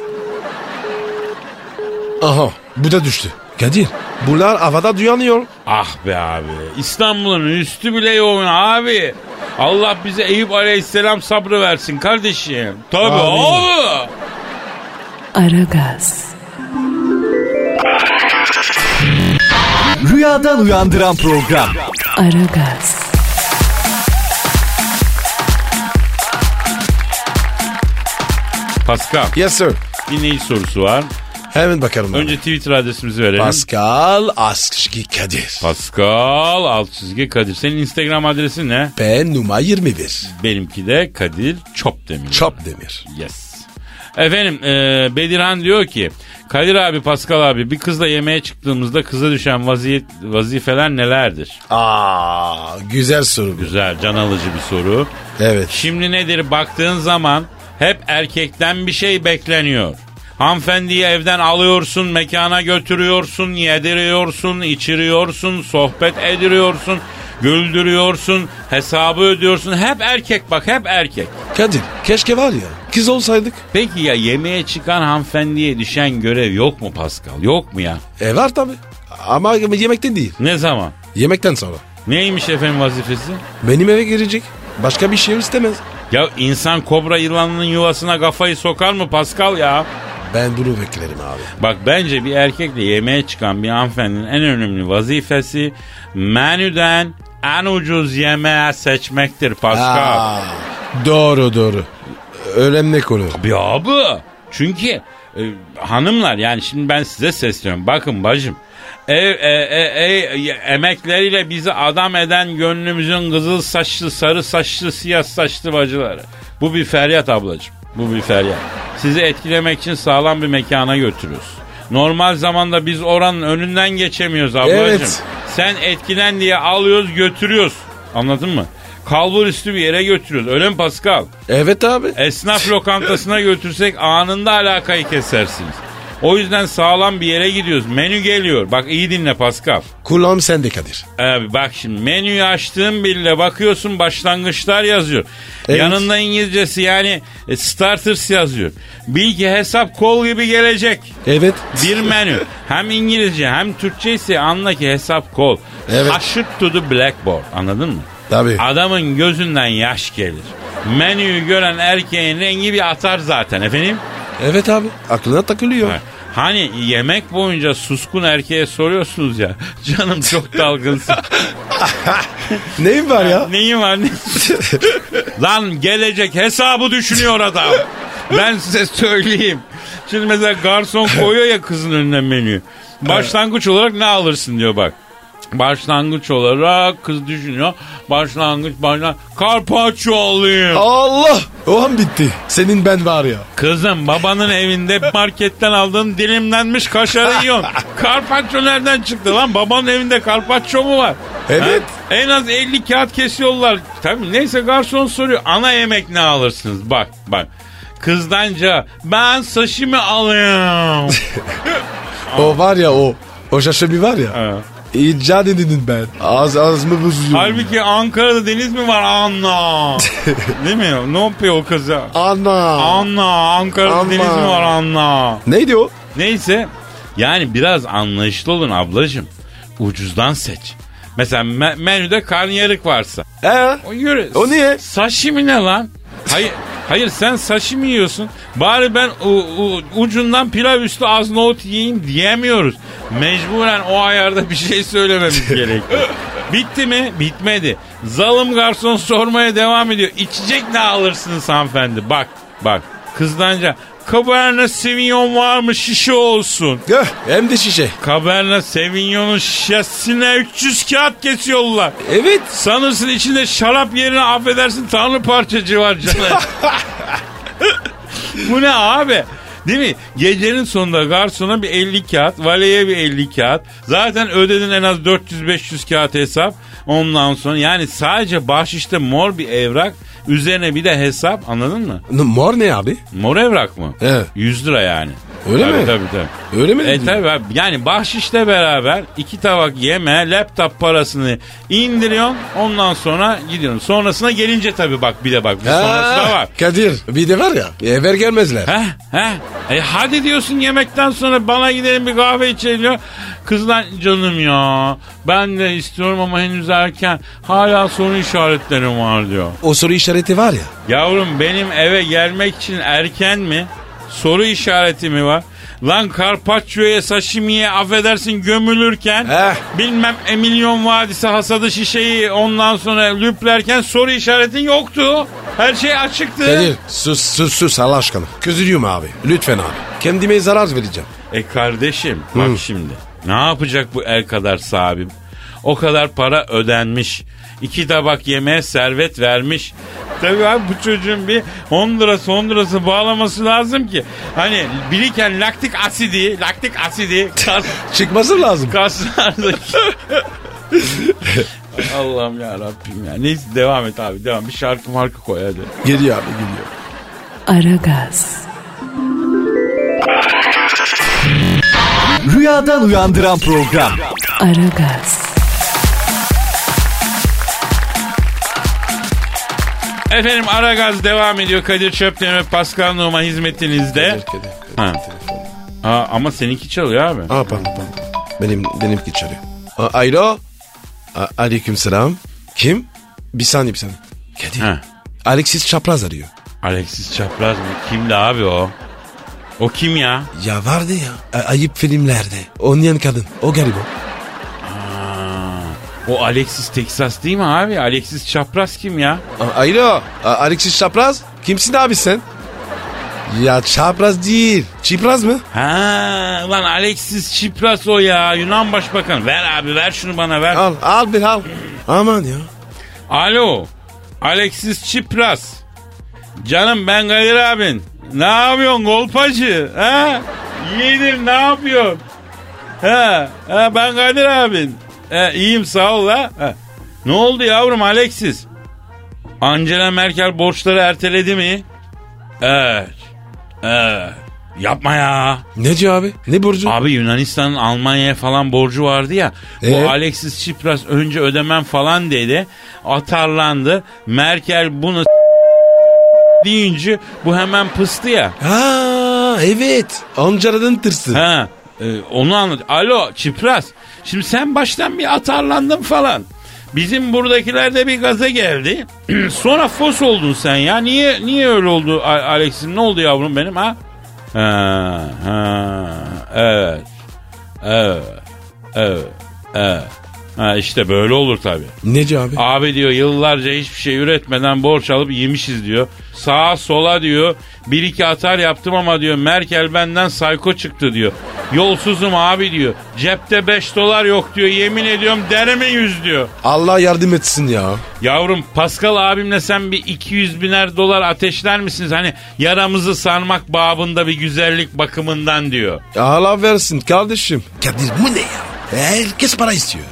Aha bu da düştü. Kadir bunlar havada duyanıyor. Ah be abi İstanbul'un üstü bile yoğun abi. Allah bize Eyüp Aleyhisselam sabrı versin kardeşim. Tabii Amin. abi. Aragaz, Rüyadan uyandıran program. Aragaz, Pascal Yes sir. dinleyici sorusu var. Hemen bakalım. Önce Twitter adresimizi verelim. Pascal Askışki Kadir. Pascal çizgi Kadir. Senin Instagram adresin ne? Ben numara 21. Benimki de Kadir Çopdemir. Çap demir. Yes. Efendim e, Bedirhan diyor ki Kadir abi Pascal abi bir kızla yemeğe çıktığımızda kıza düşen vaziyet, vazifeler nelerdir? Aa güzel soru bu. Güzel can alıcı bir soru. Evet. Şimdi nedir baktığın zaman hep erkekten bir şey bekleniyor. Hanımefendiyi evden alıyorsun, mekana götürüyorsun, yediriyorsun, içiriyorsun, sohbet ediriyorsun, güldürüyorsun, hesabı ödüyorsun. Hep erkek bak hep erkek. Kadir keşke var ya Kız olsaydık. Peki ya yemeğe çıkan hanımefendiye düşen görev yok mu Pascal? Yok mu ya? E var tabi. Ama yemekten değil. Ne zaman? Yemekten sonra. Neymiş efendim vazifesi? Benim eve girecek. Başka bir şey istemez. Ya insan kobra yılanının yuvasına kafayı sokar mı Pascal ya? Ben bunu beklerim abi. Bak bence bir erkekle yemeğe çıkan bir hanımefendinin en önemli vazifesi menüden en ucuz yemeği seçmektir Pascal. Aa, doğru doğru. Önemli konu. Bir abi. Çünkü e, hanımlar yani şimdi ben size sesleniyorum. Bakın bacım. Ev, e, e, e, emekleriyle bizi adam eden gönlümüzün kızıl saçlı, sarı saçlı, siyah saçlı bacıları. Bu bir feryat ablacığım. Bu bir feryat. Sizi etkilemek için sağlam bir mekana götürüyoruz. Normal zamanda biz oranın önünden geçemiyoruz ablacığım. Evet. Sen etkilen diye alıyoruz götürüyoruz. Anladın mı? Kalbur üstü bir yere götürüyoruz. Öyle mi Pascal? Evet abi. Esnaf lokantasına götürsek anında alakayı kesersiniz. O yüzden sağlam bir yere gidiyoruz. Menü geliyor. Bak iyi dinle Pascal. Kulağım sende Kadir. Abi bak şimdi menüyü açtığın bile bakıyorsun başlangıçlar yazıyor. Evet. Yanında İngilizcesi yani e, starters yazıyor. Bil ki hesap kol gibi gelecek. Evet. Bir menü. Hem İngilizce hem Türkçe ise anla ki hesap kol. Evet. Aşık to the blackboard anladın mı? Tabii. Adamın gözünden yaş gelir. Menüyü gören erkeğin rengi bir atar zaten efendim. Evet abi. Aklına takılıyor. Ha, Hani yemek boyunca suskun erkeğe soruyorsunuz ya. Canım çok dalgınsın. Neyin var ya? Neyin var ne? Lan gelecek hesabı düşünüyor adam. Ben size söyleyeyim. Şimdi mesela garson koyuyor ya kızın önüne menüyü. Başlangıç olarak ne alırsın diyor bak. Başlangıç olarak kız düşünüyor. Başlangıç başlangıç. Carpaccio alayım. Allah. O an bitti. Senin ben var ya. Kızım babanın evinde marketten aldığın dilimlenmiş kaşarı yiyorsun. Carpaccio nereden çıktı lan? Babanın evinde carpaccio mu var? Evet. Ha? En az 50 kağıt kesiyorlar. Tabii neyse garson soruyor. Ana yemek ne alırsınız? Bak bak. Kızdanca ben sashimi alayım. O var ya o. O şaşırma var ya. Ha. İcat edindin ben. Az az mı bozuyorum? Halbuki Ankara'da deniz mi var Anna? Değil mi? Ne yapıyor o kıza? Ana. Anna Ankara'da Anna. deniz mi var Anna? Neydi o? Neyse yani biraz anlayışlı olun ablacığım. Ucuzdan seç. Mesela me- menüde karnıyarık varsa. Ee? O yürü. O niye? Sashimi ne lan? Hayır, hayır sen sashimi yiyorsun. Bari ben u- u- ucundan pilav üstü az nohut yiyeyim diyemiyoruz. Mecburen o ayarda bir şey söylememiz gerekiyor. Bitti mi? Bitmedi. Zalım garson sormaya devam ediyor. İçecek ne alırsınız hanımefendi? Bak, bak. Kızdanca Cabernet Sauvignon var mı şişe olsun. Gah, hem de şişe. Cabernet Sauvignon'un şişesine 300 kağıt kesiyorlar. Evet. Sanırsın içinde şarap yerine affedersin tanrı parçacı var canım. Bu ne abi? Değil mi? Gecenin sonunda garsona bir 50 kağıt, valeye bir 50 kağıt. Zaten ödedin en az 400-500 kağıt hesap. Ondan sonra yani sadece bahşişte mor bir evrak. Üzerine bir de hesap anladın mı? Mor ne abi? Mor evrak mı? Evet. 100 lira yani. Öyle tabii, mi? Tabii tabii. Öyle mi? E tabii abi. Yani bahşişle beraber iki tabak yeme, laptop parasını indiriyorsun. Ondan sonra gidiyorsun. Sonrasına gelince tabii bak bir de bak. Bir sonrası da var. Kadir bir de var ya ever gelmezler. Heh heh. E hadi diyorsun yemekten sonra bana gidelim bir kahve içelim diyor. Kızlar canım ya ben de istiyorum ama henüz erken. Hala soru işaretlerim var diyor. O soru işareti var ya. Yavrum benim eve gelmek için erken mi? Soru işareti mi var? Lan Carpaccio'ya sashimiye affedersin gömülürken Eh. bilmem Emilyon Vadisi hasadı şişeyi ondan sonra lüplerken soru işaretin yoktu. Her şey açıktı. Kadir sus sus sus Allah aşkına. Közülüyorum abi. Lütfen abi. Kendime zarar vereceğim. E kardeşim bak şimdi ne yapacak bu el kadar sahibim? O kadar para ödenmiş. İki tabak yemeğe servet vermiş. Tabii abi bu çocuğun bir 10 lirası 10 lirası bağlaması lazım ki. Hani biriken laktik asidi, laktik asidi kas, Çıkması lazım. kaslardaki. Allah'ım ya Rabbim ya. Neyse devam et abi devam. Bir şarkı marka koy hadi. Geliyor abi geliyor. Aragaz, Rüyadan uyandıran program. Aragaz, Efendim Aragaz devam ediyor. Kadir Çöpten ve Pascal Numa hizmetinizde. Kadir, Kadir, Kadir, Ha. telefon. Aa, ama seninki çalıyor abi. Aa pardon pardon. Benim, benimki çalıyor. Aa, alo. Aleyküm selam. Kim? Bir saniye bir saniye. Kadir. Ha. Alexis Çapraz arıyor. Alexis Çapraz mı? Kimdi abi o? O kim ya? Ya vardı ya. a- ayıp filmlerde. Oynayan kadın. O galiba. O Alexis Texas değil mi abi? Alexis Çapraz kim ya? Alo. Alexis Çapraz. Kimsin abi sen? Ya Çapraz değil. Çipraz mı? Ha, lan Alexis Çipras o ya. Yunan Başbakanı. Ver abi ver şunu bana ver. Al al bir al. Aman ya. Alo. Alexis Çipras. Canım ben Kadir abin. Ne yapıyorsun golpacı? Ha? Yeğenim ne yapıyorsun? Ha, ha ben Kadir abin. Ha, iyiyim sağ ol ha. ha. Ne oldu yavrum Alexis? Angela Merkel borçları erteledi mi? Evet. Evet. Yapma ya. Ne diyor abi? Ne burcu? Abi Yunanistan'ın Almanya'ya falan borcu vardı ya. Ee? Bu Alexis Tsipras önce ödemem falan dedi. Atarlandı. Merkel bunu deyince bu hemen pıstı ya. Ha evet. Ankara'dan tırsı. Ha, e, onu anlat. Alo Çipras. Şimdi sen baştan bir atarlandın falan. Bizim buradakiler de bir gaza geldi. Sonra fos oldun sen ya. Niye niye öyle oldu Alex'im? Ne oldu yavrum benim ha? Ha, ha, evet. Evet. Evet. Evet. Ha işte böyle olur tabii. Ne diyor abi? Abi diyor yıllarca hiçbir şey üretmeden borç alıp yemişiz diyor. Sağa sola diyor. Bir iki atar yaptım ama diyor Merkel benden sayko çıktı diyor. Yolsuzum abi diyor. Cepte 5 dolar yok diyor. Yemin ediyorum derime 100 diyor. Allah yardım etsin ya. Yavrum Pascal abimle sen bir 200 biner dolar ateşler misiniz? Hani yaramızı sarmak babında bir güzellik bakımından diyor. Allah versin kardeşim. Kadir bu ne ya? Herkes para istiyor.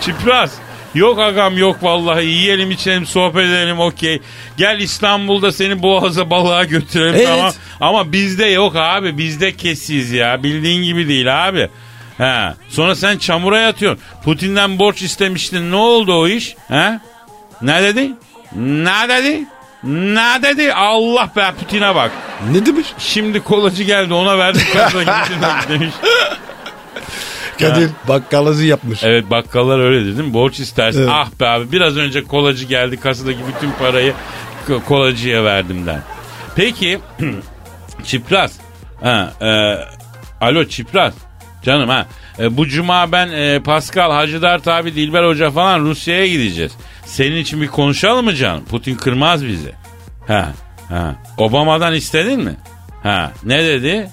Çipras. Yok agam yok vallahi yiyelim içelim sohbet edelim okey. Gel İstanbul'da seni boğaza balığa götürelim Evet. tamam. Ama bizde yok abi bizde kesiyiz ya bildiğin gibi değil abi. He. Sonra sen çamura yatıyorsun. Putin'den borç istemiştin ne oldu o iş? He? Ne dedi? Ne dedi? Ne dedi? Allah be Putin'e bak. Ne demiş? Şimdi kolacı geldi ona verdik demiş. Kadir bakkalacı yapmış. Evet bakkallar öyle dedi değil mi? Borç istersin. Evet. Ah be abi biraz önce kolacı geldi kasadaki bütün parayı kolacıya verdimden. Peki Çipras. Ha, e, alo Çipras. Canım ha. E, bu cuma ben e, Pascal, Hacıdar tabi Dilber Hoca falan Rusya'ya gideceğiz. Senin için bir konuşalım mı canım? Putin kırmaz bizi. Ha, ha. Obama'dan istedin mi? Ha, ne dedi?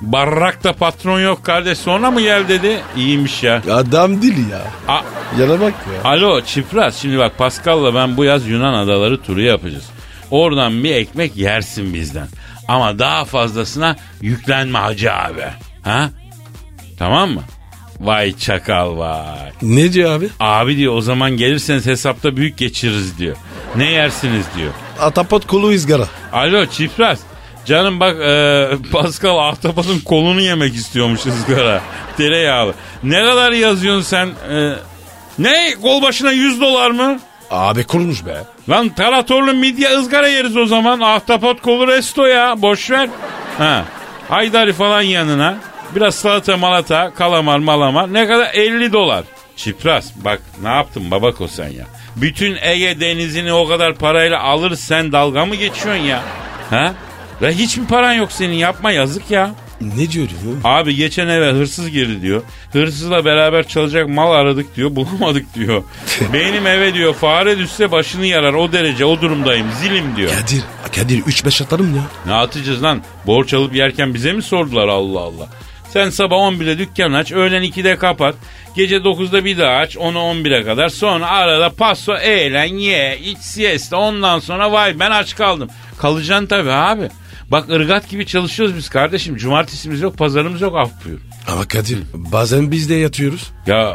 Barrakta patron yok kardeş sonra mı gel dedi. İyiymiş ya. Adam değil ya. A- Yana bak ya. Alo Çipras şimdi bak Pascal'la ben bu yaz Yunan adaları turu yapacağız. Oradan bir ekmek yersin bizden. Ama daha fazlasına yüklenme hacı abi. Ha? Tamam mı? Vay çakal vay. Ne diyor abi? Abi diyor o zaman gelirseniz hesapta büyük geçiririz diyor. Ne yersiniz diyor. Atapot kolu izgara. Alo Çipras. Canım bak e, Pascal ahtapotun kolunu yemek istiyormuş ızgara. Tereyağlı. Ne kadar yazıyorsun sen? E, ne? Kol başına 100 dolar mı? Abi kurmuş be. Lan taratorlu midye ızgara yeriz o zaman. Ahtapot kolu resto ya. Boş ver. Ha. Haydari falan yanına. Biraz salata malata, kalamar malamar. Ne kadar? 50 dolar. Çipras bak ne yaptın babako sen ya. Bütün Ege denizini o kadar parayla alır sen dalga mı geçiyorsun ya? Ha? Ve hiç mi paran yok senin yapma yazık ya. Ne diyor diyor? Abi geçen eve hırsız girdi diyor. Hırsızla beraber çalacak mal aradık diyor. Bulamadık diyor. Benim eve diyor fare düşse başını yarar o derece o durumdayım zilim diyor. Kadir. Kadir 3-5 atarım ya. Ne atacağız lan? Borç alıp yerken bize mi sordular Allah Allah? Sen sabah 11'de dükkan aç, öğlen 2'de kapat. Gece 9'da bir daha aç, onu 11'e kadar. Sonra arada paso, eğlen, ye, iç siesta. Ondan sonra vay ben aç kaldım. Kalacaksın tabii abi. Bak ırgat gibi çalışıyoruz biz kardeşim. Cumartesimiz yok, pazarımız yok af buyur. Ama Kadir bazen biz de yatıyoruz. Ya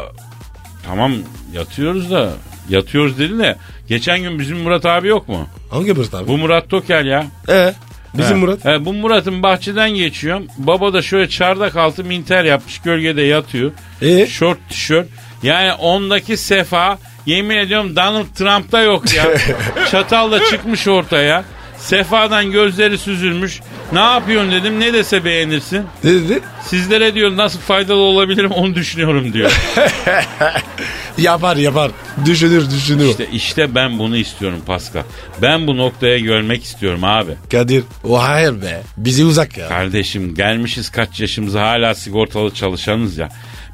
tamam yatıyoruz da yatıyoruz dedin de geçen gün bizim Murat abi yok mu? Hangi Murat abi? Bu Murat Tokel ya. Ee, bizim He. Murat. He, bu Murat'ın bahçeden geçiyorum. Baba da şöyle çardak altı minter yapmış gölgede yatıyor. Ee? Şort tişört. Yani ondaki sefa yemin ediyorum Donald Trump'ta yok ya. Çatal da çıkmış ortaya. Sefadan gözleri süzülmüş. Ne yapıyorsun dedim. Ne dese beğenirsin. Ne dedi? Sizlere diyor nasıl faydalı olabilirim onu düşünüyorum diyor. Yapar yapar. Düşünür düşünür. İşte, işte ben bunu istiyorum Pascal. Ben bu noktaya görmek istiyorum abi. Kadir o hayır be. Bizi uzak ya. Kardeşim gelmişiz kaç yaşımıza hala sigortalı çalışanız ya.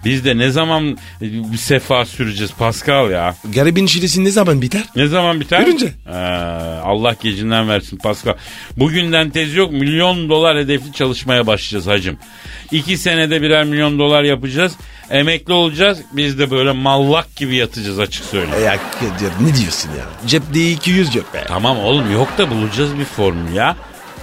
Biz de ne zaman e, bir sefa süreceğiz Pascal ya? Garibin çilesi ne zaman biter? Ne zaman biter? Ölünce. Ee, Allah gecinden versin Pascal. Bugünden tez yok milyon dolar hedefli çalışmaya başlayacağız hacım. İki senede birer milyon dolar yapacağız. Emekli olacağız. Biz de böyle mallak gibi yatacağız açık söyleyeyim. Ya Kadir ne diyorsun ya? Cepte 200 yok be. Tamam oğlum yok da bulacağız bir formül ya.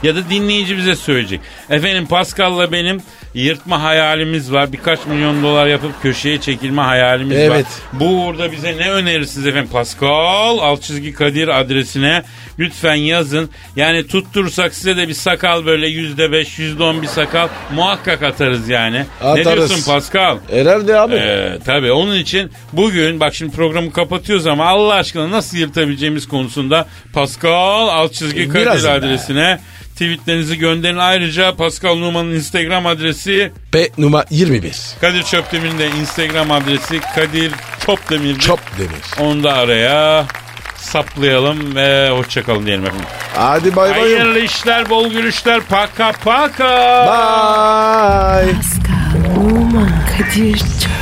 Ya da dinleyici bize söyleyecek. Efendim Pascal'la benim yırtma hayalimiz var. Birkaç milyon dolar yapıp köşeye çekilme hayalimiz var. Evet. Bu uğurda bize ne önerirsiniz efendim? Pascal alt çizgi Kadir adresine lütfen yazın. Yani tutturursak size de bir sakal böyle yüzde beş yüzde on bir sakal muhakkak atarız yani. Ne Atarız. diyorsun Pascal? Herhalde abi. Ee, tabii onun için bugün bak şimdi programı kapatıyoruz ama Allah aşkına nasıl yırtabileceğimiz konusunda Pascal alt çizgi Kadir Biraz be. adresine tweetlerinizi gönderin. Ayrıca Pascal Numan'ın Instagram adresi P numara 21. Kadir Çöpdemir'in de Instagram adresi Kadir Çöpdemir. Çok demir. Onu da araya saplayalım ve hoşçakalın diyelim efendim. Hadi bay bay. Hayırlı işler, bol gülüşler. Paka paka. Bye. Pascal, Oman, Kadir çok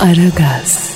Aragaz.